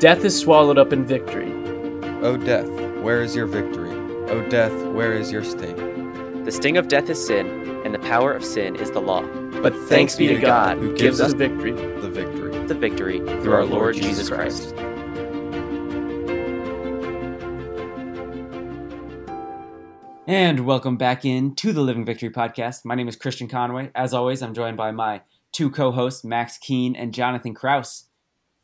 Death is swallowed up in victory. O death, where is your victory? O death, where is your sting? The sting of death is sin, and the power of sin is the law. But thanks be to God who gives us victory. The victory. The victory through our Lord Jesus Christ. And welcome back in to the Living Victory podcast. My name is Christian Conway. As always, I'm joined by my two co-hosts, Max Keene and Jonathan Kraus.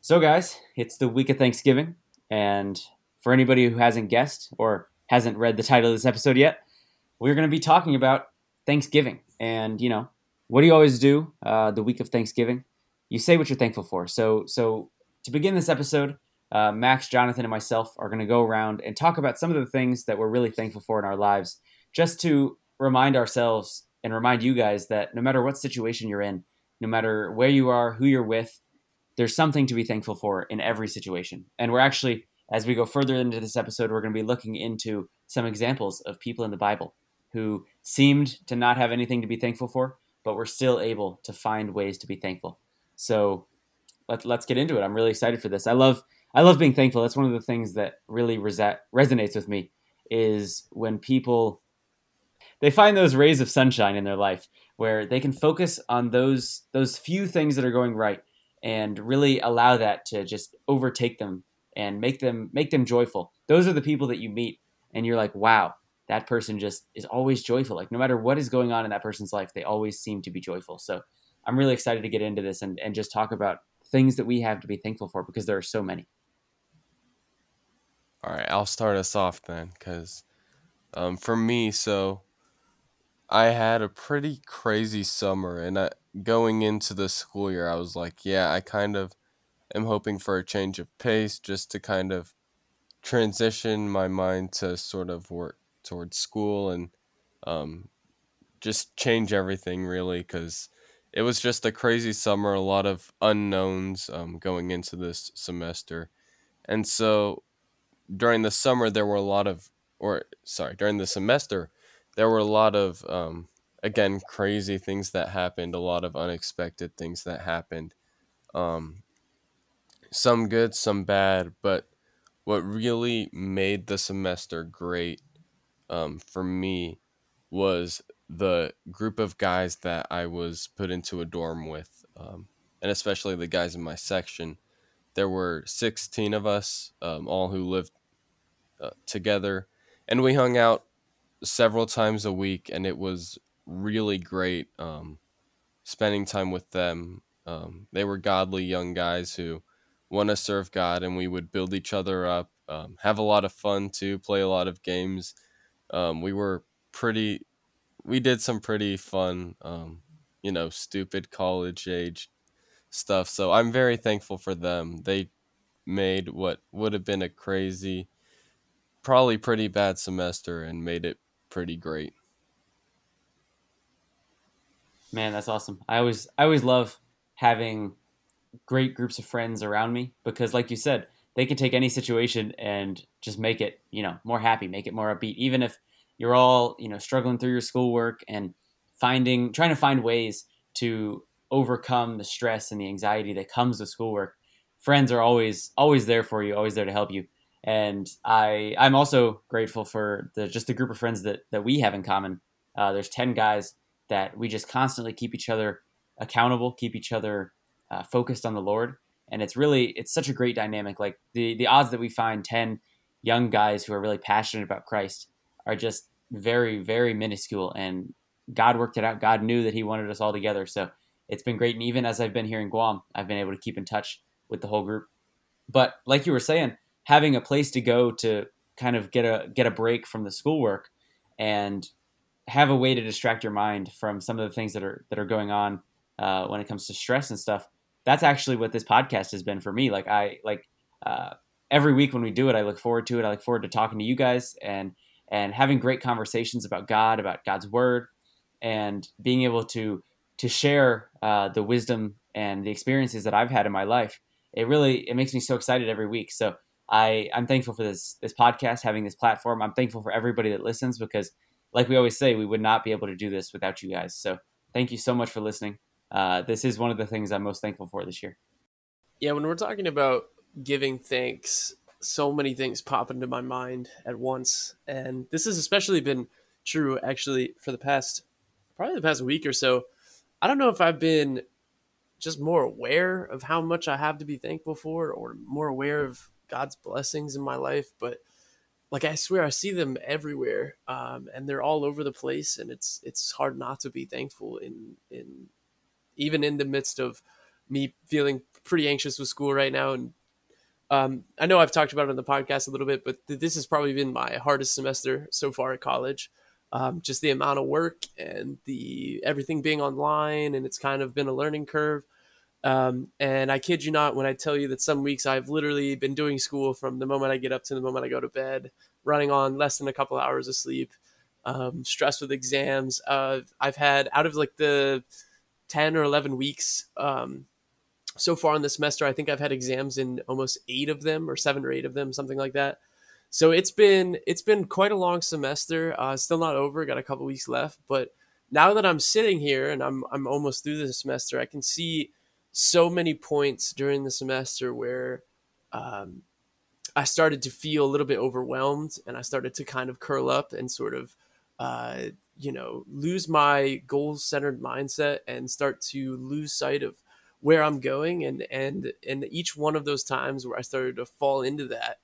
So, guys, it's the week of Thanksgiving, and for anybody who hasn't guessed or hasn't read the title of this episode yet, we're going to be talking about Thanksgiving. And you know, what do you always do uh, the week of Thanksgiving? You say what you're thankful for. So, so to begin this episode, uh, Max, Jonathan, and myself are going to go around and talk about some of the things that we're really thankful for in our lives, just to remind ourselves and remind you guys that no matter what situation you're in, no matter where you are, who you're with, there's something to be thankful for in every situation. And we're actually, as we go further into this episode, we're going to be looking into some examples of people in the Bible who seemed to not have anything to be thankful for, but were still able to find ways to be thankful. So let, let's get into it. I'm really excited for this. I love I love being thankful. That's one of the things that really resa- resonates with me is when people they find those rays of sunshine in their life where they can focus on those those few things that are going right and really allow that to just overtake them and make them make them joyful. Those are the people that you meet and you're like, "Wow, that person just is always joyful. Like no matter what is going on in that person's life, they always seem to be joyful." So, I'm really excited to get into this and and just talk about things that we have to be thankful for because there are so many. All right, I'll start us off then, because um, for me, so I had a pretty crazy summer, and I, going into the school year, I was like, yeah, I kind of am hoping for a change of pace just to kind of transition my mind to sort of work towards school and um, just change everything really because it was just a crazy summer, a lot of unknowns um, going into this semester. And so during the summer, there were a lot of, or sorry, during the semester, there were a lot of um, again crazy things that happened a lot of unexpected things that happened. Um, some good some bad but what really made the semester great um, for me was the group of guys that i was put into a dorm with um, and especially the guys in my section. There were 16 of us um, all who lived uh, together and we hung out several times a week, and it was really great um, spending time with them. Um, they were godly young guys who want to serve God, and we would build each other up, um, have a lot of fun too, play a lot of games. Um, we were pretty, we did some pretty fun, um, you know, stupid college age stuff. So I'm very thankful for them. They made what would have been a crazy, probably pretty bad semester and made it pretty great. Man, that's awesome. I always I always love having great groups of friends around me because like you said, they can take any situation and just make it, you know, more happy, make it more upbeat. Even if you're all, you know, struggling through your schoolwork and finding trying to find ways to overcome the stress and the anxiety that comes with schoolwork. Friends are always always there for you, always there to help you and I I'm also grateful for the just the group of friends that that we have in common. Uh, there's ten guys that we just constantly keep each other accountable, keep each other uh, focused on the Lord, and it's really it's such a great dynamic. Like the the odds that we find ten young guys who are really passionate about Christ are just very very minuscule, and God worked it out. God knew that He wanted us all together, so it's been great. And even as I've been here in Guam, I've been able to keep in touch with the whole group. But like you were saying having a place to go to kind of get a get a break from the schoolwork and have a way to distract your mind from some of the things that are that are going on uh, when it comes to stress and stuff. That's actually what this podcast has been for me. Like I like uh, every week when we do it, I look forward to it. I look forward to talking to you guys and and having great conversations about God, about God's word, and being able to to share uh, the wisdom and the experiences that I've had in my life. It really it makes me so excited every week. So I I'm thankful for this this podcast, having this platform. I'm thankful for everybody that listens because, like we always say, we would not be able to do this without you guys. So thank you so much for listening. Uh, this is one of the things I'm most thankful for this year. Yeah, when we're talking about giving thanks, so many things pop into my mind at once. And this has especially been true actually for the past probably the past week or so. I don't know if I've been just more aware of how much I have to be thankful for or more aware of God's blessings in my life, but like I swear I see them everywhere. Um, and they're all over the place and it's it's hard not to be thankful in in even in the midst of me feeling pretty anxious with school right now and um, I know I've talked about it on the podcast a little bit, but th- this has probably been my hardest semester so far at college. Um, just the amount of work and the everything being online, and it's kind of been a learning curve. Um, and I kid you not when I tell you that some weeks I've literally been doing school from the moment I get up to the moment I go to bed, running on less than a couple hours of sleep, um, stressed with exams. Uh, I've had out of like the 10 or 11 weeks um, so far in the semester, I think I've had exams in almost eight of them, or seven or eight of them, something like that. So it's been it's been quite a long semester. Uh, still not over. Got a couple weeks left, but now that I'm sitting here and I'm I'm almost through the semester, I can see so many points during the semester where um, I started to feel a little bit overwhelmed, and I started to kind of curl up and sort of uh, you know lose my goal centered mindset and start to lose sight of where I'm going. And and and each one of those times where I started to fall into that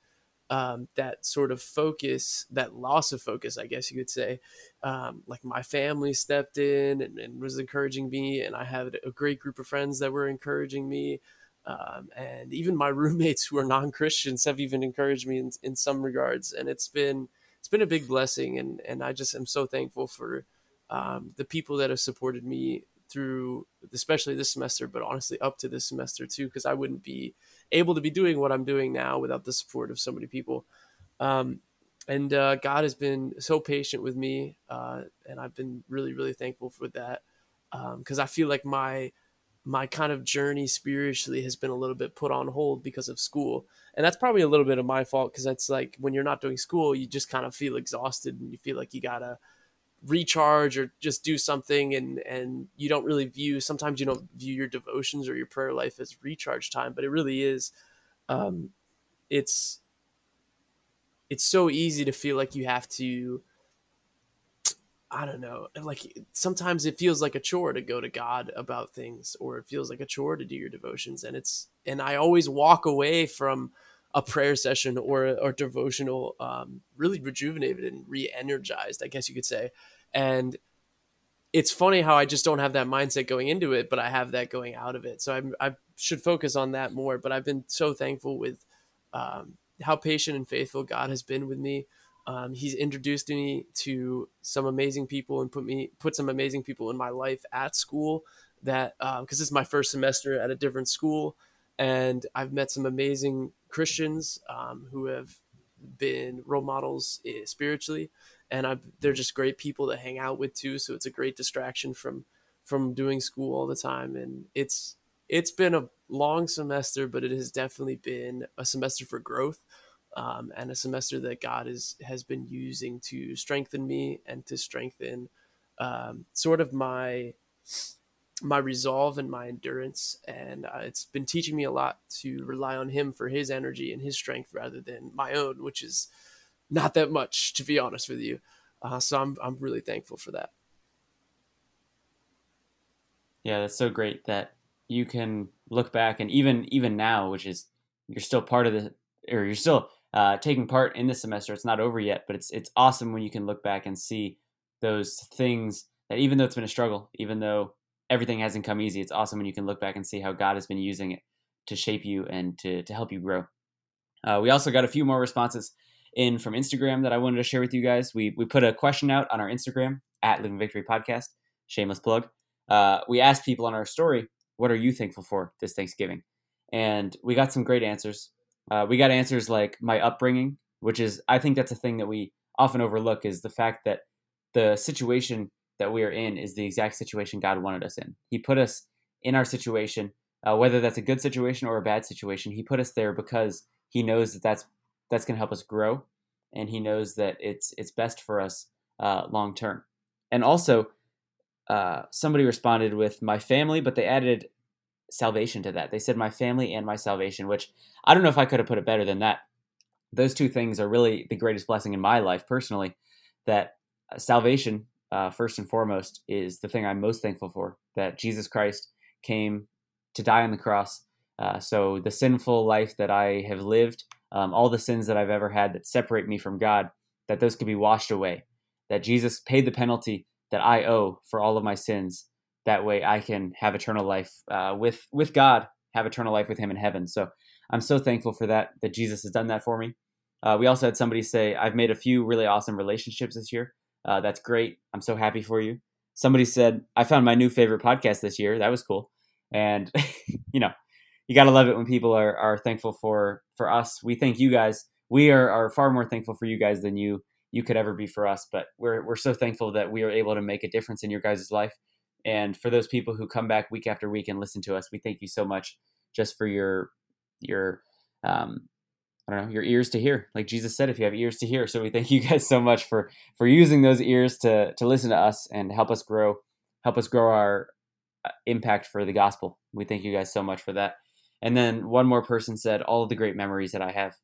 um, that sort of focus, that loss of focus, I guess you could say, um, like my family stepped in and, and, was encouraging me, and I had a great group of friends that were encouraging me, um, and even my roommates who are non Christians have even encouraged me in, in some regards, and it's been it's been a big blessing, and and I just am so thankful for um, the people that have supported me through especially this semester but honestly up to this semester too because i wouldn't be able to be doing what i'm doing now without the support of so many people. Um, and uh, god has been so patient with me uh, and i've been really really thankful for that because um, i feel like my my kind of journey spiritually has been a little bit put on hold because of school. And that's probably a little bit of my fault because that's like when you're not doing school you just kind of feel exhausted and you feel like you gotta recharge or just do something and and you don't really view sometimes you don't view your devotions or your prayer life as recharge time but it really is um it's it's so easy to feel like you have to I don't know. Like sometimes it feels like a chore to go to God about things, or it feels like a chore to do your devotions. And it's, and I always walk away from a prayer session or, or devotional um, really rejuvenated and re energized, I guess you could say. And it's funny how I just don't have that mindset going into it, but I have that going out of it. So I'm, i should focus on that more. But I've been so thankful with um, how patient and faithful God has been with me. Um, he's introduced me to some amazing people and put me put some amazing people in my life at school. That because um, is my first semester at a different school, and I've met some amazing Christians um, who have been role models eh, spiritually and I, they're just great people to hang out with too. So it's a great distraction from from doing school all the time, and it's it's been a long semester, but it has definitely been a semester for growth. Um, and a semester that God is has been using to strengthen me and to strengthen um, sort of my my resolve and my endurance. And uh, it's been teaching me a lot to rely on Him for His energy and His strength rather than my own, which is not that much, to be honest with you. Uh, so I'm I'm really thankful for that. Yeah, that's so great that you can look back and even even now, which is you're still part of the or you're still uh, taking part in the semester. It's not over yet, but it's it's awesome when you can look back and see those things that even though it's been a struggle, even though everything hasn't come easy, it's awesome when you can look back and see how God has been using it to shape you and to to help you grow. Uh, we also got a few more responses in from Instagram that I wanted to share with you guys. We we put a question out on our Instagram at Living Victory Podcast. Shameless plug. Uh, we asked people on our story, "What are you thankful for this Thanksgiving?" And we got some great answers. Uh, we got answers like my upbringing, which is I think that's a thing that we often overlook is the fact that the situation that we are in is the exact situation God wanted us in. He put us in our situation, uh, whether that's a good situation or a bad situation. He put us there because He knows that that's that's going to help us grow, and he knows that it's it's best for us uh, long term. And also, uh, somebody responded with my family, but they added salvation to that. They said my family and my salvation, which I don't know if I could have put it better than that. Those two things are really the greatest blessing in my life personally. That uh, salvation, uh, first and foremost, is the thing I'm most thankful for. That Jesus Christ came to die on the cross. Uh, so the sinful life that I have lived, um, all the sins that I've ever had that separate me from God, that those could be washed away. That Jesus paid the penalty that I owe for all of my sins. That way, I can have eternal life uh, with with God, have eternal life with Him in heaven. So I'm so thankful for that. That Jesus has done that for me. Uh, we also had somebody say, "I've made a few really awesome relationships this year. Uh, that's great. I'm so happy for you." Somebody said, "I found my new favorite podcast this year. That was cool." And you know, you got to love it when people are are thankful for for us. We thank you guys. We are are far more thankful for you guys than you you could ever be for us. But we're we're so thankful that we are able to make a difference in your guys' life. And for those people who come back week after week and listen to us, we thank you so much just for your your um, I don't know your ears to hear. Like Jesus said, if you have ears to hear. So we thank you guys so much for for using those ears to to listen to us and help us grow help us grow our uh, impact for the gospel. We thank you guys so much for that. And then one more person said all of the great memories that I have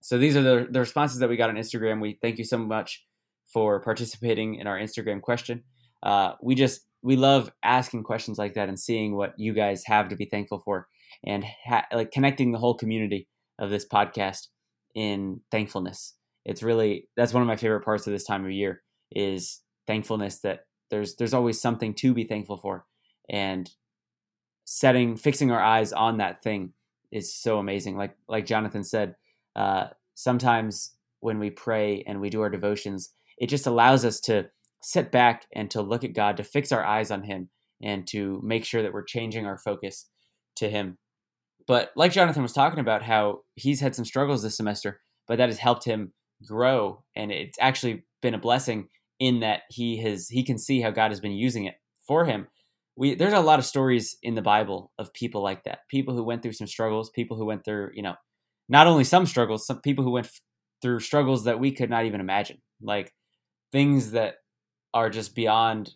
so these are the, the responses that we got on Instagram. We thank you so much for participating in our Instagram question. Uh, we just we love asking questions like that and seeing what you guys have to be thankful for, and ha- like connecting the whole community of this podcast in thankfulness. It's really that's one of my favorite parts of this time of year is thankfulness that there's there's always something to be thankful for, and setting fixing our eyes on that thing is so amazing. Like like Jonathan said, uh, sometimes when we pray and we do our devotions, it just allows us to sit back and to look at God, to fix our eyes on Him, and to make sure that we're changing our focus to Him. But like Jonathan was talking about, how he's had some struggles this semester, but that has helped him grow, and it's actually been a blessing in that he has he can see how God has been using it for him. We there's a lot of stories in the Bible of people like that, people who went through some struggles, people who went through you know not only some struggles, some people who went f- through struggles that we could not even imagine, like things that are just beyond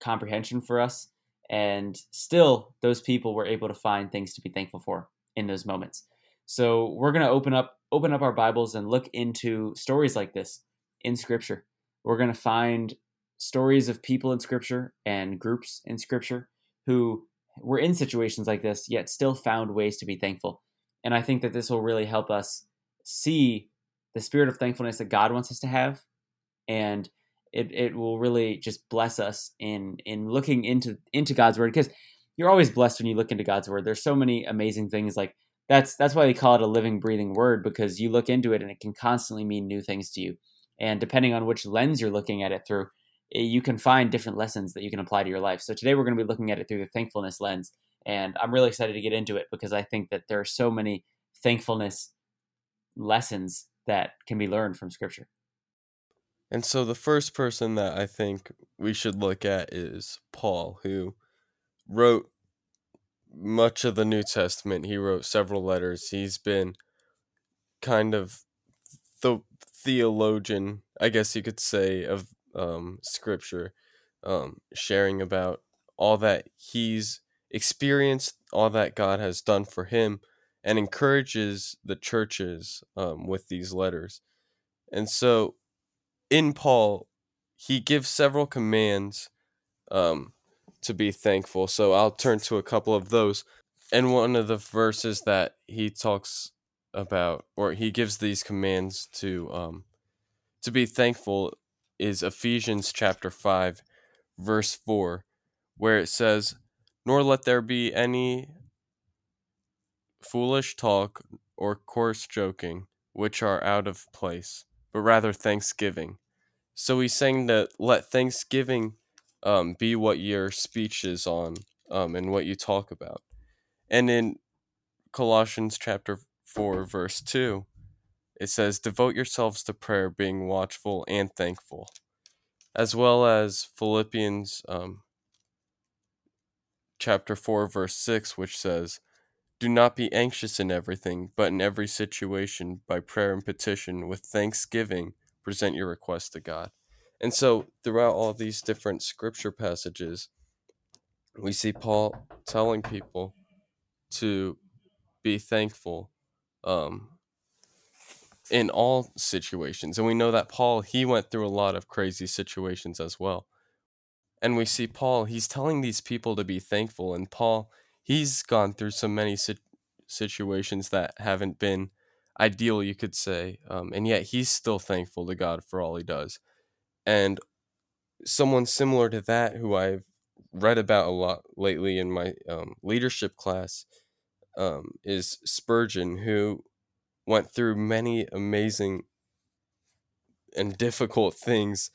comprehension for us. And still, those people were able to find things to be thankful for in those moments. So we're gonna open up open up our Bibles and look into stories like this in Scripture. We're gonna find stories of people in Scripture and groups in Scripture who were in situations like this, yet still found ways to be thankful and I think that this will really help us see the spirit of thankfulness that God wants us to have. And it, it will really just bless us in in looking into into God's word because you're always blessed when you look into God's word. There's so many amazing things like that's that's why they call it a living breathing word because you look into it and it can constantly mean new things to you. And depending on which lens you're looking at it through, Eh, you can find different lessons that you can apply to your life. So today we're going to be looking at it through the thankfulness lens and I'm really excited to get into it because I think that there are so many thankfulness lessons that can be learned from Scripture. And so the first person that I think we should look at is Paul, who wrote much of the New Testament. He wrote several letters. He's been kind of the theologian, I guess you could say, of um, Scripture, um, sharing about all that he's experienced all that God has done for him and encourages the churches um, with these letters. And so in Paul, he gives several commands um, to be thankful. So I'll turn to a couple of those. And one of the verses that he talks about, or he gives these commands to um, to be thankful, is Ephesians chapter five, verse four, where it says, nor let there be any foolish talk or coarse joking, which are out of place, but rather thanksgiving. So he's saying that let thanksgiving um, be what your speech is on um, and what you talk about. And in Colossians chapter 4, verse 2, it says, Devote yourselves to prayer, being watchful and thankful. As well as Philippians um, chapter 4 verse 6 which says do not be anxious in everything but in every situation by prayer and petition with thanksgiving present your request to God and so throughout all these different scripture passages we see Paul telling people to be thankful um, in all situations. And we know that Paul, he went through a lot of crazy situations as well. And we see Paul, he's telling these people to be thankful. And Paul, he's gone through so many si- situations that haven't been ideal, you could say. Um, and yet he's still thankful to God for all he does. And someone similar to that, who I've read about a lot lately in my um, leadership class, um, is Spurgeon, who went through many amazing and difficult things.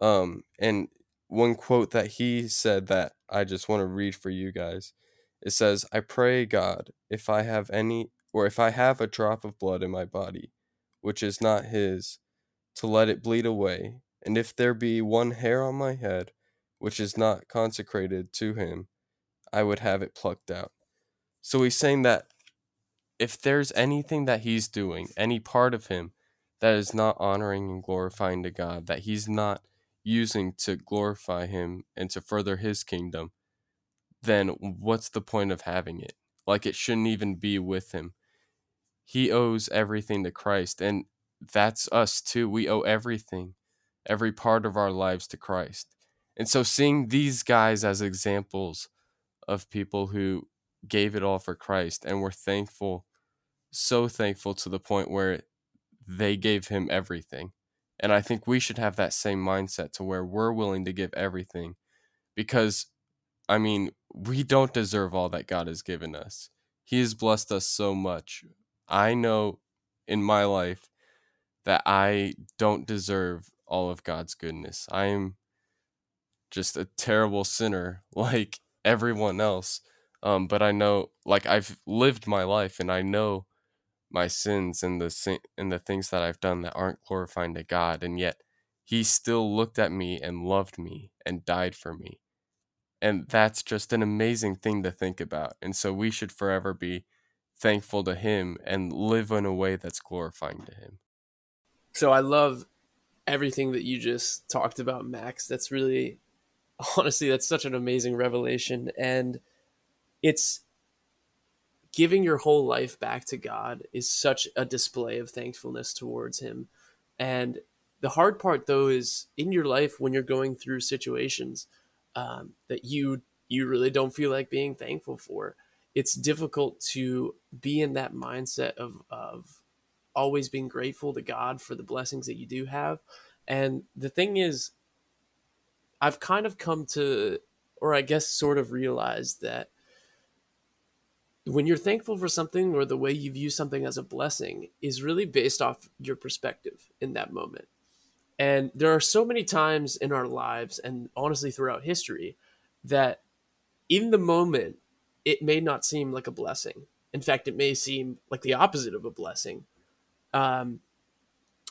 Um, and one quote that he said that I just want to read for you guys. It says, I pray God, if I have any, or if I have a drop of blood in my body, which is not his, to let it bleed away. And if there be one hair on my head, which is not consecrated to him, I would have it plucked out. So he's saying that if there's anything that he's doing, any part of him that is not honoring and glorifying to God, that he's not using to glorify him and to further his kingdom, then what's the point of having it? Like it shouldn't even be with him. He owes everything to Christ, and that's us too. We owe everything, every part of our lives to Christ. And so seeing these guys as examples of people who gave it all for Christ and were thankful, so thankful to the point where they gave him everything. And I think we should have that same mindset to where we're willing to give everything because, I mean, we don't deserve all that God has given us. He has blessed us so much. I know in my life that I don't deserve all of God's goodness. I am just a terrible sinner like everyone else. Um, but I know, like I've lived my life, and I know my sins and the sin- and the things that I've done that aren't glorifying to God, and yet He still looked at me and loved me and died for me, and that's just an amazing thing to think about. And so we should forever be thankful to Him and live in a way that's glorifying to Him. So I love everything that you just talked about, Max. That's really, honestly, that's such an amazing revelation, and it's giving your whole life back to God is such a display of thankfulness towards Him. And the hard part, though, is in your life when you're going through situations um, that you you really don't feel like being thankful for. It's difficult to be in that mindset of of always being grateful to God for the blessings that you do have. And the thing is, I've kind of come to, or I guess sort of realized that when you're thankful for something or the way you view something as a blessing is really based off your perspective in that moment. And there are so many times in our lives and honestly throughout history that in the moment it may not seem like a blessing. In fact, it may seem like the opposite of a blessing. Um,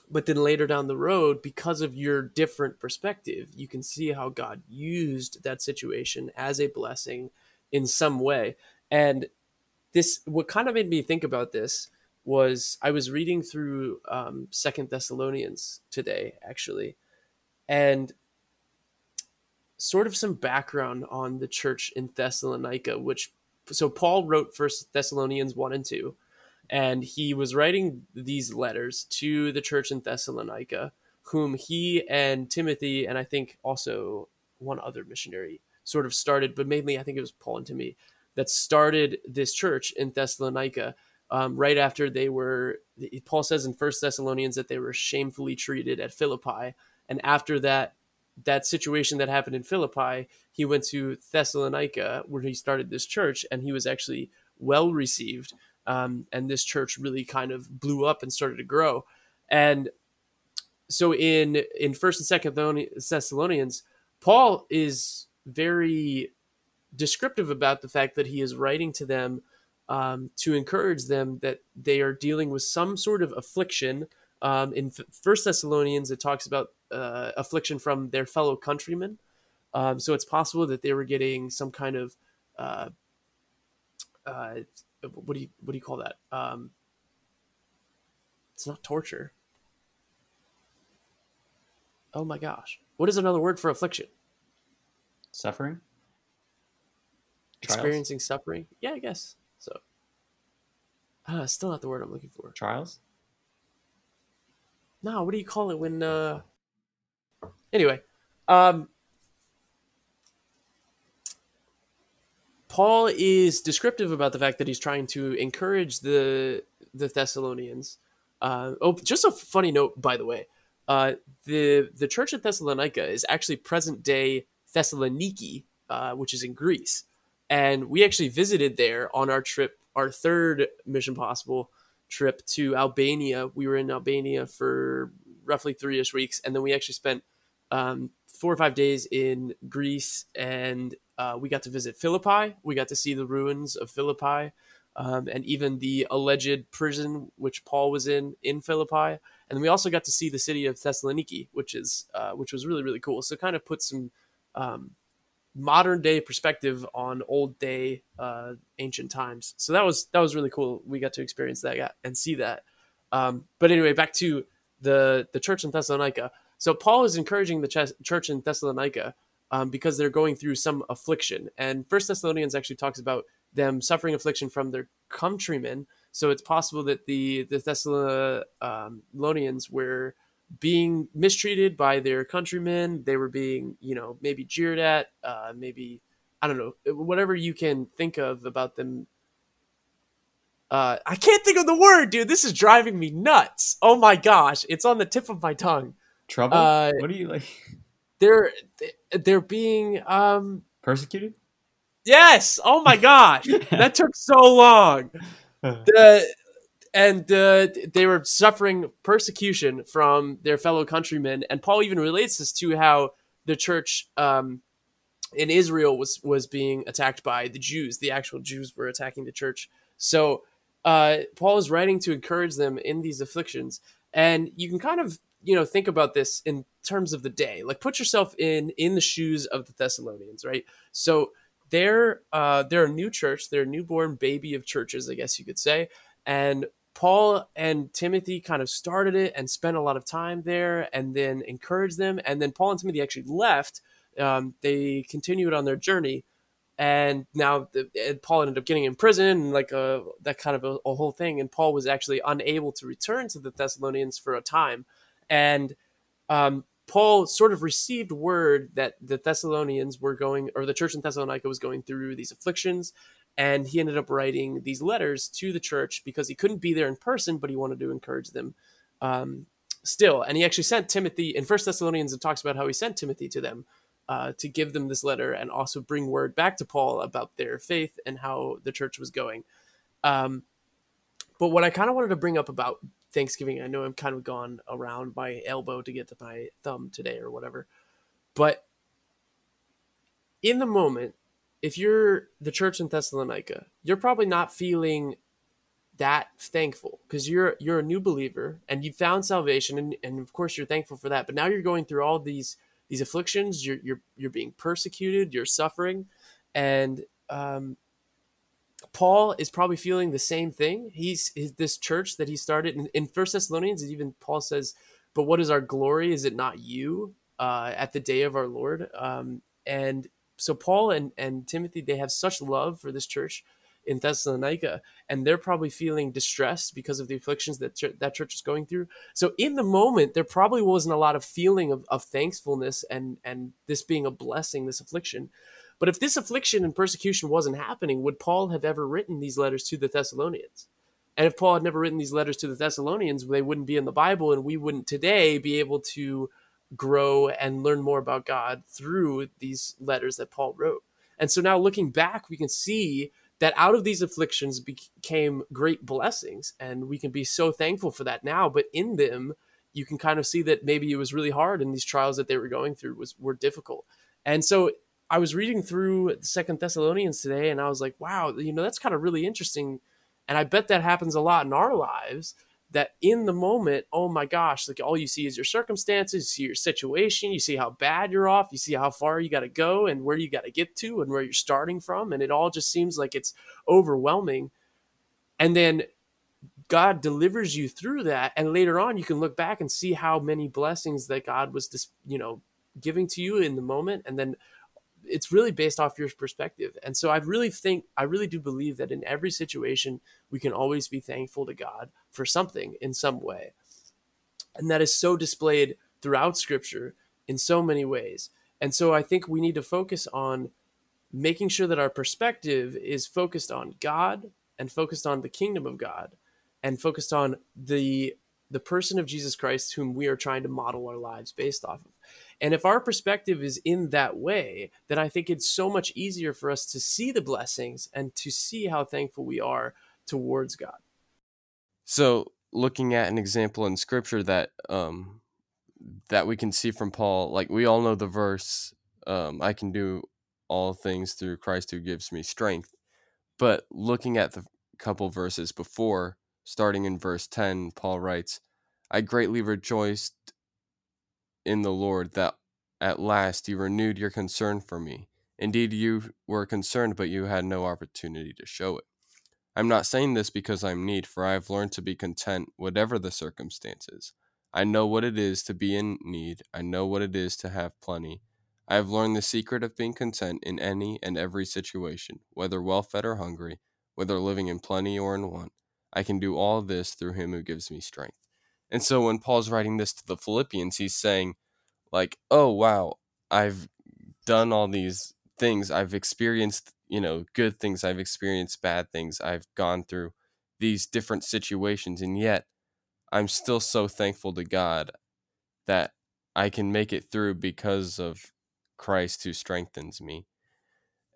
but then later down the road, because of your different perspective, you can see how God used that situation as a blessing in some way. And this what kind of made me think about this was I was reading through um, Second Thessalonians today, actually, and sort of some background on the church in Thessalonica. Which so Paul wrote First Thessalonians one and two, and he was writing these letters to the church in Thessalonica, whom he and Timothy and I think also one other missionary sort of started, but mainly I think it was Paul and Timothy that started this church in Thessalonica. Um, right after they were, Paul says in First Thessalonians that they were shamefully treated at Philippi, and after that, that situation that happened in Philippi, he went to Thessalonica where he started this church, and he was actually well received. Um, and this church really kind of blew up and started to grow. And so in in First and Second Thessalonians, Paul is very descriptive about the fact that he is writing to them um, to encourage them that they are dealing with some sort of affliction. Um, in First Thessalonians, it talks about uh, affliction from their fellow countrymen. Um, so it's possible that they were getting some kind of uh, uh, what do you what do you call that? Um, it's not torture. Oh my gosh, what is another word for affliction? Suffering experiencing suffering. Yeah, I guess so. Uh, still not the word I'm looking for. Trials. No, what do you call it when? uh Anyway, um, Paul is descriptive about the fact that he's trying to encourage the the Thessalonians. Uh, oh, just a funny note, by the way, uh, the the church at Thessalonica is actually present day Thessaloniki, uh, which is in Greece, and we actually visited there on our trip, our third Mission Possible trip to Albania. We were in Albania for roughly three ish weeks, and then we actually spent um, four or five days in Greece, and uh, we got to visit Philippi. We got to see the ruins of Philippi, um, and even the alleged prison which Paul was in in Philippi. And we also got to see the city of Thessaloniki, which is uh, which was really really cool. So kind of put some um, modern day perspective on old day uh, ancient times. So that was that was really cool. We got to experience that and see that. Um, but anyway, back to the the church in Thessalonica. So Paul is encouraging the ch- church in Thessalonica um, because they're going through some affliction. And First Thessalonians actually talks about them suffering affliction from their countrymen. So it's possible that the the Thessalonians were being mistreated by their countrymen. They were being, you know, maybe jeered at, uh, maybe I don't know, whatever you can think of about them. Uh, I can't think of the word, dude. This is driving me nuts. Oh my gosh, it's on the tip of my tongue. Trouble. Uh, what are you like? They're they're being um Persecuted. Yes. Oh my gosh, that took so long. The and uh, they were suffering persecution from their fellow countrymen. And Paul even relates this to how the church um, in Israel was was being attacked by the Jews. The actual Jews were attacking the church. So uh, Paul is writing to encourage them in these afflictions. And you can kind of you know think about this in terms of the day. Like put yourself in in the shoes of the Thessalonians, right? So they're uh, they're a new church. They're a newborn baby of churches, I guess you could say. And Paul and Timothy kind of started it and spent a lot of time there and then encouraged them. And then Paul and Timothy actually left. Um, they continued on their journey. And now the, Paul ended up getting in prison and like a, that kind of a, a, whole thing. And Paul was actually unable to return to the Thessalonians for a time. And um, Paul sort of received word that the Thessalonians were going, or the church in Thessalonica was going through these afflictions, and he ended up writing these letters to the church because he couldn't be there in person, but he wanted to encourage them um, still. And he actually sent Timothy in First Thessalonians. It talks about how he sent Timothy to them uh, to give them this letter and also bring word back to Paul about their faith and how the church was going. Um, but what I kind of wanted to bring up about Thanksgiving. I know I'm kind of gone around my elbow to get to my thumb today or whatever. But in the moment, if you're the church in Thessalonica, you're probably not feeling that thankful because you're you're a new believer and you found salvation and, and of course you're thankful for that. But now you're going through all these these afflictions, you're you're you're being persecuted, you're suffering, and um, Paul is probably feeling the same thing. He's, this church that he started in, in First Thessalonians. Even Paul says, "But what is our glory? Is it not you uh, at the day of our Lord?" Um, and so Paul and and Timothy they have such love for this church in Thessalonica, and they're probably feeling distressed because of the afflictions that ch- that church is going through. So in the moment, there probably wasn't a lot of feeling of, of thankfulness and and this being a blessing, this affliction. But if this affliction and persecution wasn't happening, would Paul have ever written these letters to the Thessalonians? And if Paul had never written these letters to the Thessalonians, they wouldn't be in the Bible, and we wouldn't today be able to grow and learn more about God through these letters that Paul wrote. And so now looking back, we can see that out of these afflictions became great blessings, and we can be so thankful for that now. But in them, you can kind of see that maybe it was really hard, and these trials that they were going through was were difficult. And so I was reading through Second Thessalonians today, and I was like, wow, you know, that's kind of really interesting. And I bet that happens a lot in our lives. That in the moment, oh my gosh, like all you see is your circumstances, you see your situation, you see how bad you're off, you see how far you got to go and where you got to get to and where you're starting from. And it all just seems like it's overwhelming. And then God delivers you through that. And later on, you can look back and see how many blessings that God was, just, you know, giving to you in the moment. And then it's really based off your perspective. And so I really think I really do believe that in every situation we can always be thankful to God for something in some way. And that is so displayed throughout scripture in so many ways. And so I think we need to focus on making sure that our perspective is focused on God and focused on the kingdom of God and focused on the the person of Jesus Christ whom we are trying to model our lives based off of. And if our perspective is in that way, then I think it's so much easier for us to see the blessings and to see how thankful we are towards God. So, looking at an example in scripture that um that we can see from Paul, like we all know the verse, um, I can do all things through Christ who gives me strength. But looking at the couple verses before, starting in verse 10, Paul writes, I greatly rejoiced in the Lord that at last you renewed your concern for me. Indeed, you were concerned, but you had no opportunity to show it. I'm not saying this because I'm neat, for I have learned to be content, whatever the circumstances. I know what it is to be in need, I know what it is to have plenty. I have learned the secret of being content in any and every situation, whether well fed or hungry, whether living in plenty or in want. I can do all this through him who gives me strength. And so when Paul's writing this to the Philippians, he's saying, like, oh, wow, I've done all these things. I've experienced, you know, good things. I've experienced bad things. I've gone through these different situations. And yet, I'm still so thankful to God that I can make it through because of Christ who strengthens me.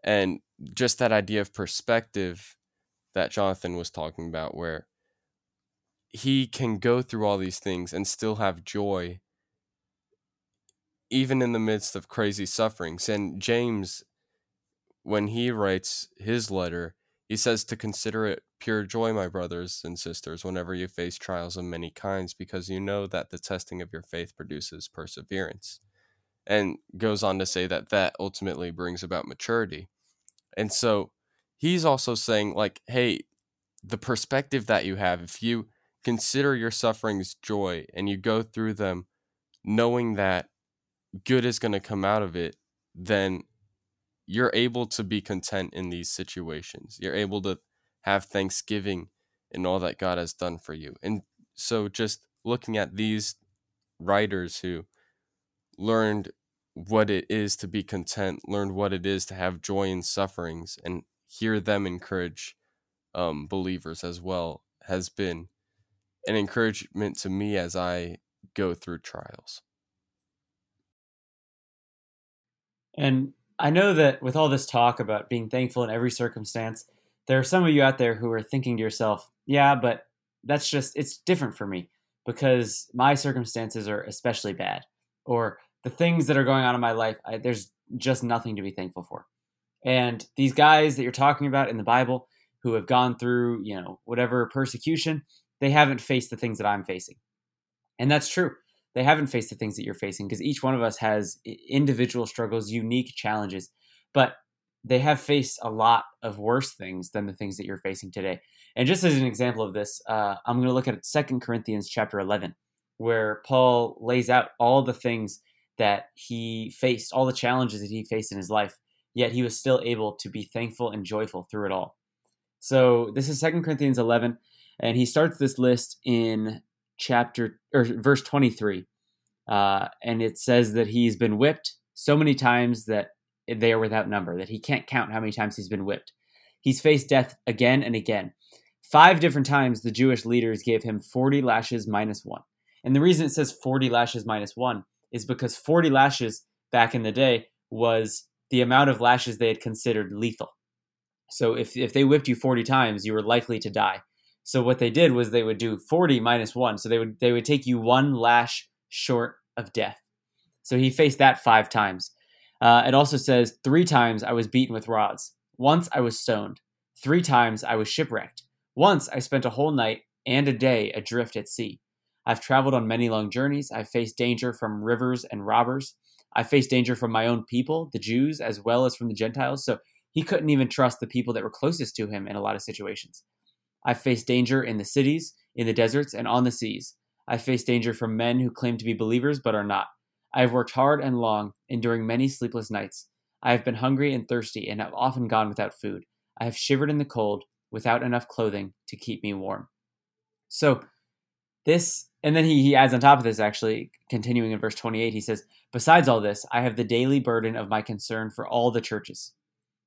And just that idea of perspective that Jonathan was talking about, where he can go through all these things and still have joy even in the midst of crazy sufferings and james when he writes his letter he says to consider it pure joy my brothers and sisters whenever you face trials of many kinds because you know that the testing of your faith produces perseverance. And goes on to say that that ultimately brings about maturity. And so he's also saying like hey the perspective that you have if you consider your sufferings joy and you go through them knowing that good is going to come out of it, then you're able to be content in these situations. You're able to have thanksgiving in all that God has done for you. And so just looking at these writers who learned what it is to be content, learned what it is to have joy in sufferings, and hear them encourage um, believers as well has been an encouragement to me as I go through trials. And I know that with all this talk about being thankful in every circumstance, there are some of you out there who are thinking to yourself, yeah, but that's just, it's different for me because my circumstances are especially bad. Or the things that are going on in my life, I, there's just nothing to be thankful for. And these guys that you're talking about in the Bible who have gone through, you know, whatever persecution, they haven't faced the things that I'm facing. And that's true. They haven't faced the things that you're facing because each one of us has individual struggles, unique challenges, but they have faced a lot of worse things than the things that you're facing today. And just as an example of this, uh, I'm going to look at Second Corinthians chapter 11, where Paul lays out all the things that he faced, all the challenges that he faced in his life, yet he was still able to be thankful and joyful through it all. So this is Second Corinthians 11, and he starts this list in chapter or verse 23. Uh, and it says that he's been whipped so many times that they are without number, that he can't count how many times he's been whipped. He's faced death again and again. Five different times the Jewish leaders gave him 40 lashes minus one. And the reason it says 40 lashes minus one is because 40 lashes back in the day was the amount of lashes they had considered lethal. So if, if they whipped you 40 times, you were likely to die. So what they did was they would do 40 minus 1. So they would they would take you one lash short of death. So he faced that 5 times. Uh, it also says 3 times I was beaten with rods. Once I was stoned. 3 times I was shipwrecked. Once I spent a whole night and a day adrift at sea. I've traveled on many long journeys. I've faced danger from rivers and robbers. I faced danger from my own people, the Jews, as well as from the Gentiles. So he couldn't even trust the people that were closest to him in a lot of situations. I've faced danger in the cities, in the deserts, and on the seas. I face danger from men who claim to be believers but are not. I have worked hard and long, enduring many sleepless nights. I have been hungry and thirsty and have often gone without food. I have shivered in the cold without enough clothing to keep me warm. So, this, and then he, he adds on top of this, actually, continuing in verse 28, he says, Besides all this, I have the daily burden of my concern for all the churches.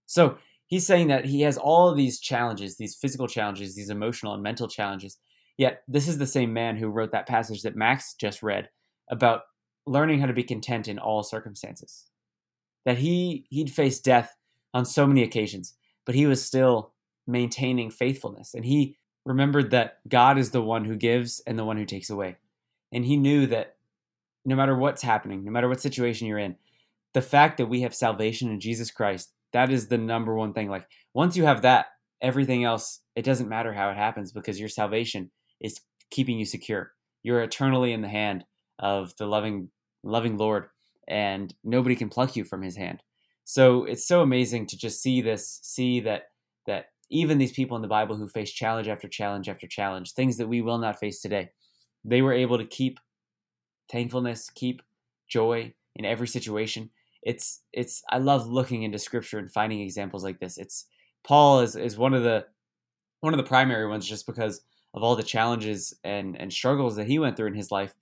So, he's saying that he has all these challenges, these physical challenges, these emotional and mental challenges. Yet, this is the same man who wrote that passage that Max just read about learning how to be content in all circumstances. That he he'd faced death on so many occasions, but he was still maintaining faithfulness. And he remembered that God is the one who gives and the one who takes away. And he knew that no matter what's happening, no matter what situation you're in, the fact that we have salvation in Jesus Christ, that is the number one thing. Like once you have that, everything else, it doesn't matter how it happens because your salvation is keeping you secure. You're eternally in the hand of the loving loving Lord and nobody can pluck you from his hand. So it's so amazing to just see this, see that that even these people in the Bible who face challenge after challenge after challenge, things that we will not face today, they were able to keep thankfulness, keep joy in every situation. It's it's I love looking into scripture and finding examples like this. It's Paul is is one of the one of the primary ones just because of all the challenges and and struggles that he went through in his life.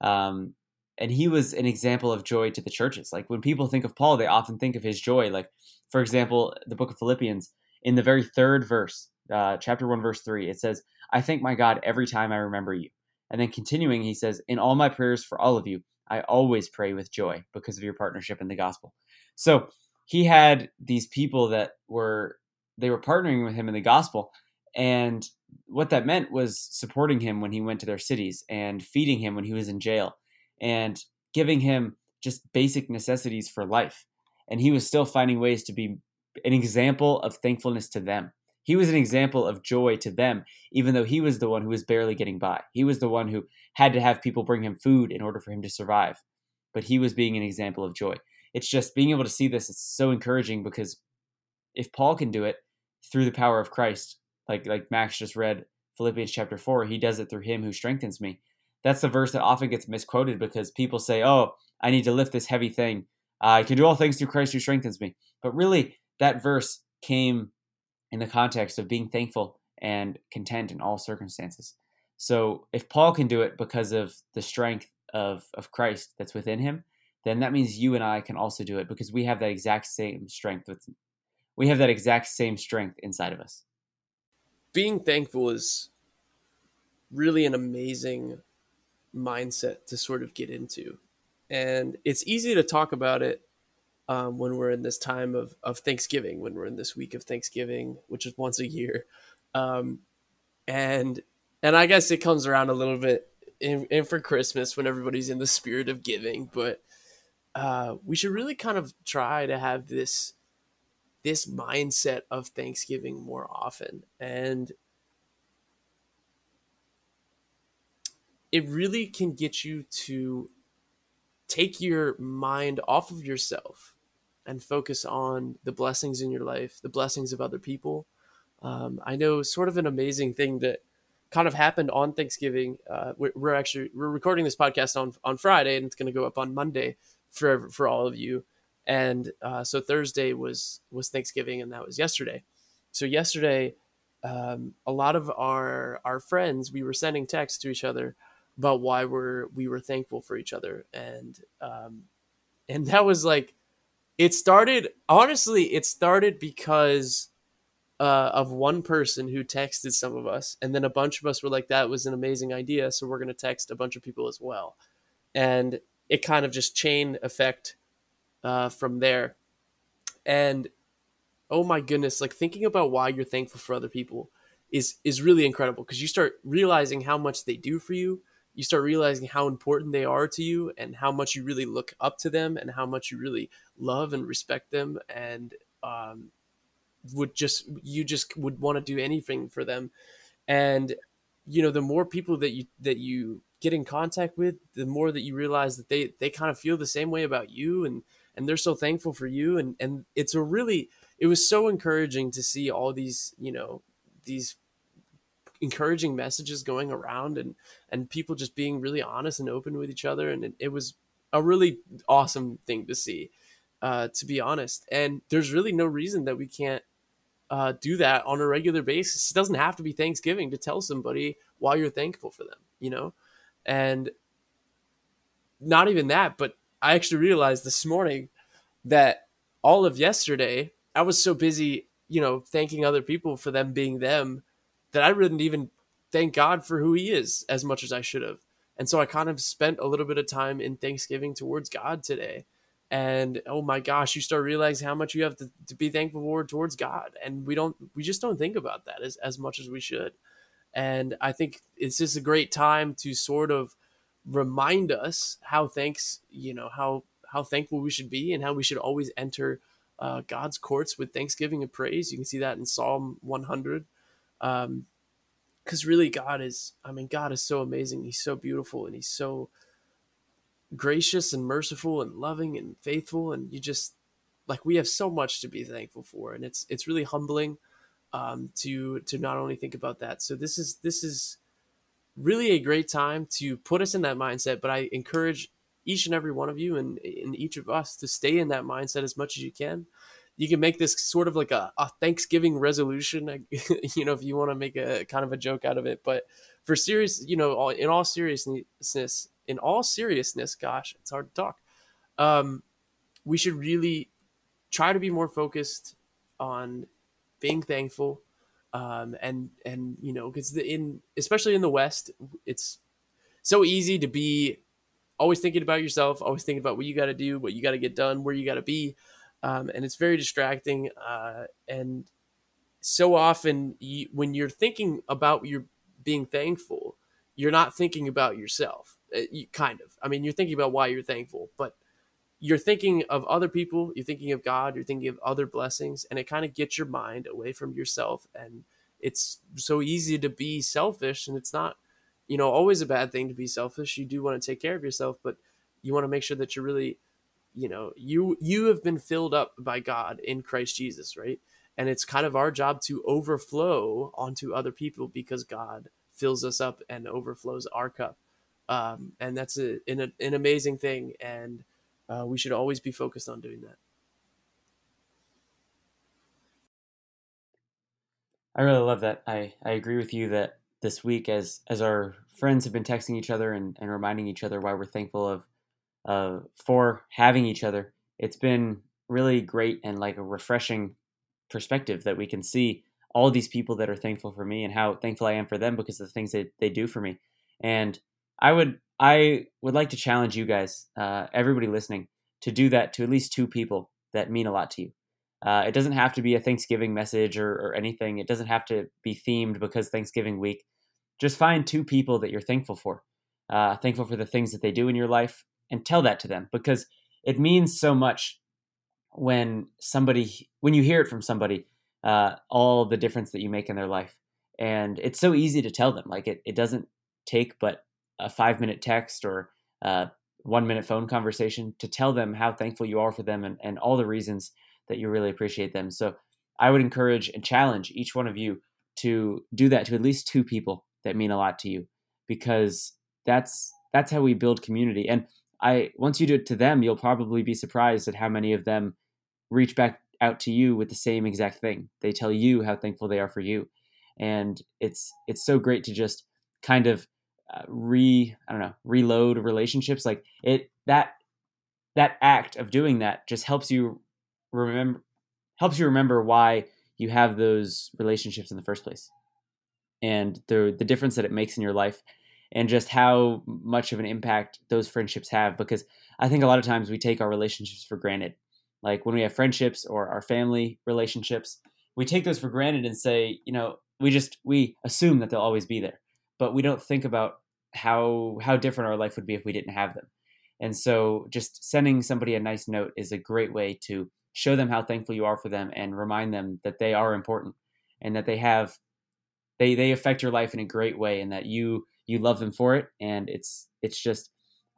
Um, and he was an example of joy to the churches. Like when people think of Paul, they often think of his joy. Like, for example, the book of Philippians, in the very third verse, uh, chapter 1, verse 3, it says, I thank my God every time I remember you. And then continuing, he says, In all my prayers for all of you, I always pray with joy because of your partnership in the gospel. So he had these people that were they were partnering with him in the gospel and what that meant was supporting him when he went to their cities and feeding him when he was in jail and giving him just basic necessities for life. And he was still finding ways to be an example of thankfulness to them. He was an example of joy to them, even though he was the one who was barely getting by. He was the one who had to have people bring him food in order for him to survive. But he was being an example of joy. It's just being able to see this, it's so encouraging because if Paul can do it through the power of Christ, like like Max just read Philippians chapter 4, he does it through him who strengthens me that's the verse that often gets misquoted because people say, "Oh, I need to lift this heavy thing. I can do all things through Christ who strengthens me." But really, that verse came in the context of being thankful and content in all circumstances. So, if Paul can do it because of the strength of of Christ that's within him, then that means you and I can also do it because we have that exact same strength. With, we have that exact same strength inside of us. Being thankful is really an amazing mindset to sort of get into. And it's easy to talk about it um, when we're in this time of, of Thanksgiving, when we're in this week of Thanksgiving, which is once a year. Um, and and I guess it comes around a little bit in, in for Christmas when everybody's in the spirit of giving, but uh, we should really kind of try to have this this mindset of Thanksgiving more often. And it really can get you to take your mind off of yourself and focus on the blessings in your life, the blessings of other people. Um, I know sort of an amazing thing that kind of happened on Thanksgiving. Uh, we're, we're, actually we're recording this podcast on on Friday, and it's going to go up on Monday for for all of you. And uh, so Thursday was was Thanksgiving, and that was yesterday. So yesterday, um, a lot of our our friends we were sending texts to each other about why we're we were thankful for each other and um and that was like it started honestly it started because uh, of one person who texted some of us and then a bunch of us were like that was an amazing idea so we're going to text a bunch of people as well. And it kind of just chain effect uh, from there. And oh my goodness like thinking about why you're thankful for other people is is really incredible because you start realizing how much they do for you you start realizing how important they are to you and how much you really look up to them and how much you really love and respect them and um, would just you just would want to do anything for them. And you know the more people that you that you get in contact with the more that you realize that they they kind of feel the same way about you and and they're so thankful for you. And and it's a really it was so encouraging to see all these you know these encouraging messages going around and and people just being really honest and open with each other and it, it was a really awesome thing to see uh, to be honest. And there's really no reason that we can't uh, do that on a regular basis. It doesn't have to be Thanksgiving to tell somebody why you're thankful for them, you know? And not even that, but I actually realized this morning that all of yesterday, I was so busy, you know, thanking other people for them being them that I didn't even thank God for who He is as much as I should have. And so I kind of spent a little bit of time in Thanksgiving towards God today. And oh my gosh, you start realizing how much you have to, to be thankful for towards God. And we don't, we just don't think about that as, as much as we should. And I think it's just a great time to sort of remind us how thanks, you know, how, how thankful we should be and how we should always enter uh, God's courts with thanksgiving and praise. You can see that in Psalm 100. Um, because really god is i mean god is so amazing. He's so beautiful and he's so gracious and merciful and loving and faithful. And you just like we have so much to be thankful for. And it's it's really humbling um, to to not only think about that. So this is this is really a great time to put us in that mindset. But i encourage each and every one of you and, and each of us to stay in that mindset as much as you can you can make this sort of like a, a Thanksgiving resolution, you know, if you want to make a kind of a joke out of it. But for serious, you know, in all seriousness, in all seriousness, gosh, it's hard to talk. Um, we should really try to be more focused on being thankful, um, and and you know, because in especially in the West, it's so easy to be always thinking about yourself, always thinking about what you got to do, what you got to get done, where you got to be um, and it's very distracting. Uh, and so often, you, when you're thinking about your being thankful, you're not thinking about yourself. Uh, you, kind of. I mean, you're thinking about why you're thankful, but you're thinking of other people. You're thinking of God. You're thinking of other blessings, and it kind of gets your mind away from yourself. And it's so easy to be selfish, and it's not, you know, always a bad thing to be selfish. You do want to take care of yourself, but you want to make sure that you're really you know you you have been filled up by god in christ jesus right? And it's kind of our job to overflow onto other people because god fills us up and overflows our cup. Um, and that's a, an, an amazing thing. And uh, we should always be focused on doing that. I really love that. I i agree with you that this week as as our friends have been texting each other and, and reminding each other why we're thankful of uh, for having each other. It's been really great and like a refreshing perspective that we can see all these people that are thankful for me and how thankful I am for them because of the things that they do for me. And I would I would like to challenge you guys, uh, everybody listening, to do that to at least two people that mean a lot to you. Uh, it doesn't have to be a Thanksgiving message or, or anything. It doesn't have to be themed because Thanksgiving week. Just find two people that you're thankful for. Uh, thankful for the things that they do in your life, and tell that to them because it means so much when somebody when you hear it from somebody uh, all the difference that you make in their life. And it's so easy to tell them like it, it doesn't take but a five minute text or a one minute phone conversation to tell them how thankful you are for them and, and all the reasons that you really appreciate them. So i would encourage and challenge each one of you to do that to at least two people that mean a lot to you because that's that's how we build community. And I once you do it to them, you'll probably be surprised at how many of them reach back out to you with the same exact thing. They tell you how thankful they are for you, and it's it's so great to just kind of uh, re I don't know reload relationships. Like it that that act of doing that just helps you remember helps you remember why you have those relationships in the first place. And the the difference that it makes in your life and just how much of an impact those friendships have because I think a lot of times we take our relationships for granted. Like when we have friendships or our family relationships, we take those for granted and say, you know, we just we assume that they'll always be there. But we don't think about how how different our life would be if we didn't have them. And so just sending somebody a nice note is a great way to show them how thankful you are for them and remind them that they are important and that they have they they affect your life in a great way and that you you love them for it and it's it's just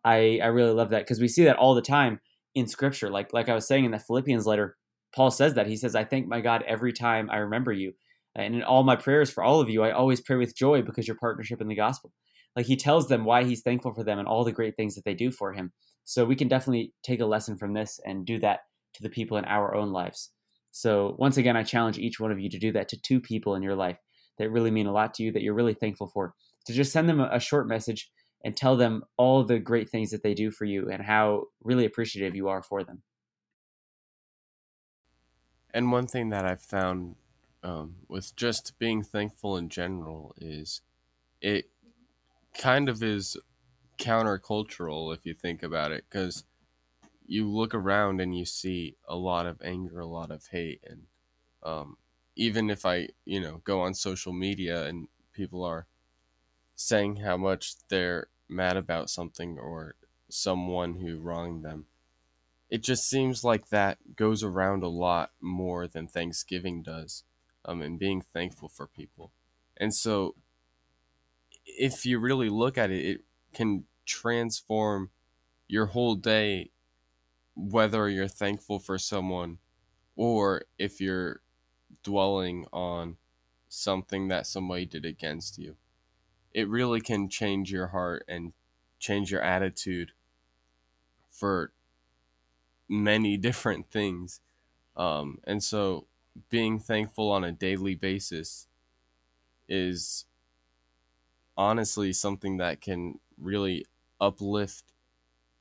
i i really love that because we see that all the time in scripture. Like like i was saying in the philippians letter paul says that. He says i thank my god every time i remember you and in all my prayers for all of you i always pray with joy because your partnership in the gospel. Like he tells them why he's thankful for them and all the great things that they do for him. So we can definitely take a lesson from this and do that to the people in our own lives. So, once again, I challenge each one of you to do that to two people in your life that really mean a lot to you, that you're really thankful for, to just send them a short message and tell them all the great things that they do for you and how really appreciative you are for them. And one thing that I've found um, with just being thankful in general is it kind of is countercultural if you think about it, because you look around and you see a lot of anger, a lot of hate, and um, even if I, you know, go on social media and people are saying how much they're mad about something or someone who wronged them, it just seems like that goes around a lot more than Thanksgiving does, um, and being thankful for people. And so, if you really look at it, it can transform your whole day, whether you're thankful for someone or if you're dwelling on something that somebody did against you. It really can change your heart and change your attitude for many different things. Um, and so being thankful on a daily basis is honestly something that can really uplift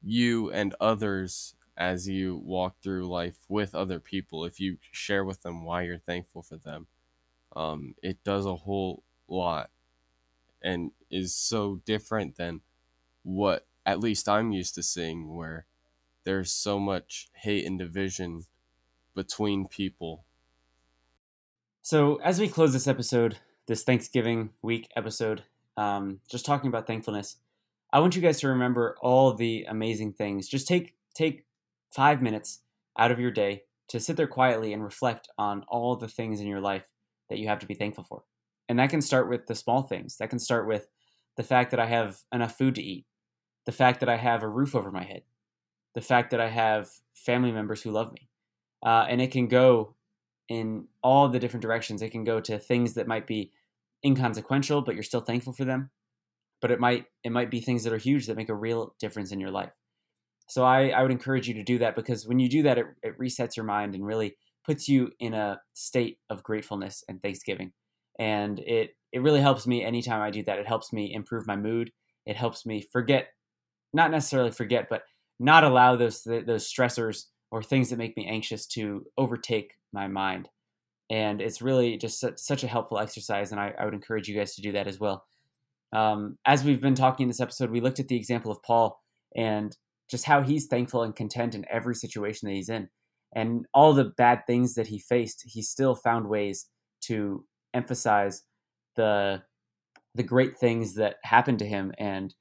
you and others as you walk through life with other people. If you share with them why you're thankful for them, um, it does a whole lot and is so different than what at least I'm used to seeing, where there's so much hate and division between people. So, as we close this episode, this Thanksgiving week episode, um, just talking about thankfulness, I want you guys to remember all the amazing things. Just take take five minutes out of your day to sit there quietly and reflect on all the things in your life that you have to be thankful for. And that can start with the small things. That can start with the fact that I have enough food to eat, the fact that I have a roof over my head, the fact that I have family members who love me. Uh, and it can go in all the different directions. It can go to things that might be inconsequential, but you're still thankful for them. But it might it might be things that are huge that make a real difference in your life. So I, I would encourage you to do that because when you do that, it, it resets your mind and really puts you in a state of gratefulness and thanksgiving. And it it really helps me anytime I do that. It helps me improve my mood. It helps me forget, not necessarily forget, but not allow those those stressors or things that make me anxious to overtake my mind. And it's really just such a helpful exercise, and I, I would encourage you guys to do that as well. Um, as we've been talking in this episode, we looked at the example of Paul and just how he's thankful and content in every situation that he's in. And all the bad things that he faced, he still found ways to emphasize the the great things that happened to him and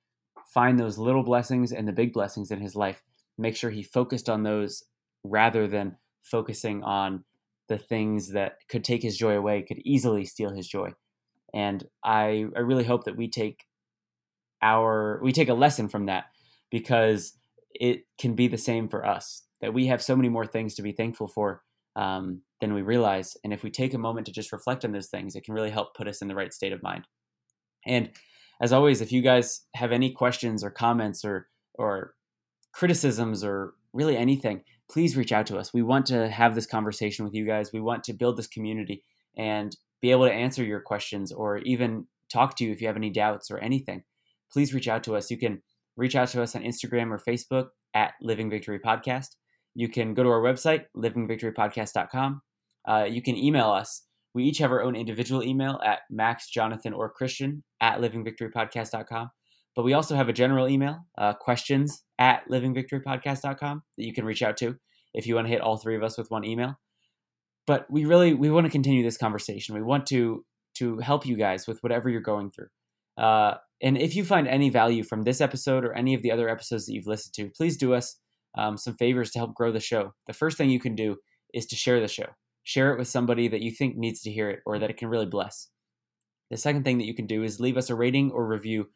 find those little blessings and the big blessings in his life. Make sure he focused on those rather than focusing on the things that could take his joy away, could easily steal his joy. And I, I really hope that we take our we take a lesson from that because it can be the same for us that we have so many more things to be thankful for um, than we realize. And if we take a moment to just reflect on those things, it can really help put us in the right state of mind. And as always, if you guys have any questions or comments or or criticisms or really anything, please reach out to us. We want to have this conversation with you guys. We want to build this community and be able to answer your questions or even talk to you if you have any doubts or anything. Please reach out to us. You can reach out to us on Instagram or Facebook at Living Victory Podcast. You can go to our website, livingvictorypodcast.com. Uh, you can email us. We each have our own individual email at Max, Jonathan, or Christian at livingvictorypodcast.com. But we also have a general email, uh, questions at livingvictorypodcast.com that you can reach out to if you want to hit all three of us with one email. But we really we want to continue this conversation. We want to to help you guys with whatever you're going through. Uh, and if you find any value from this episode or any of the other episodes that you've listened to, please do us um, some favors to help grow the show. The first thing you can do is to share the show. Share it with somebody that you think needs to hear it or that it can really bless. The second thing that you can do is leave us a rating or review,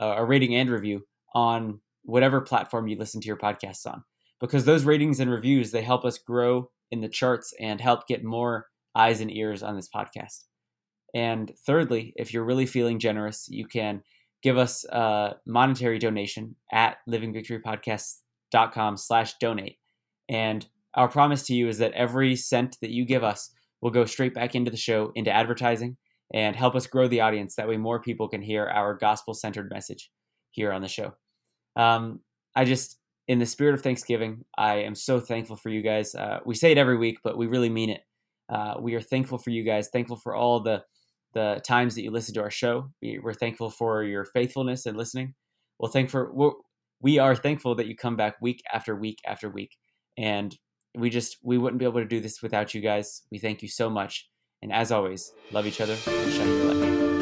uh, a rating and review on whatever platform you listen to your podcasts on, because those ratings and reviews they help us grow in the charts and help get more eyes and ears on this podcast. And thirdly, if you're really feeling generous, you can give us a monetary donation at livingvictorypodcast.com slash donate. And our promise to you is that every cent that you give us will go straight back into the show, into advertising, and help us grow the audience. That way, more people can hear our gospel centered message here on the show. Um, I just, in the spirit of Thanksgiving, I am so thankful for you guys. Uh, we say it every week, but we really mean it. Uh, we are thankful for you guys, thankful for all the the times that you listen to our show. We're thankful for your faithfulness and listening. Well, thank for we are thankful that you come back week after week after week, and we just we wouldn't be able to do this without you guys. We thank you so much, and as always, love each other and shine your light.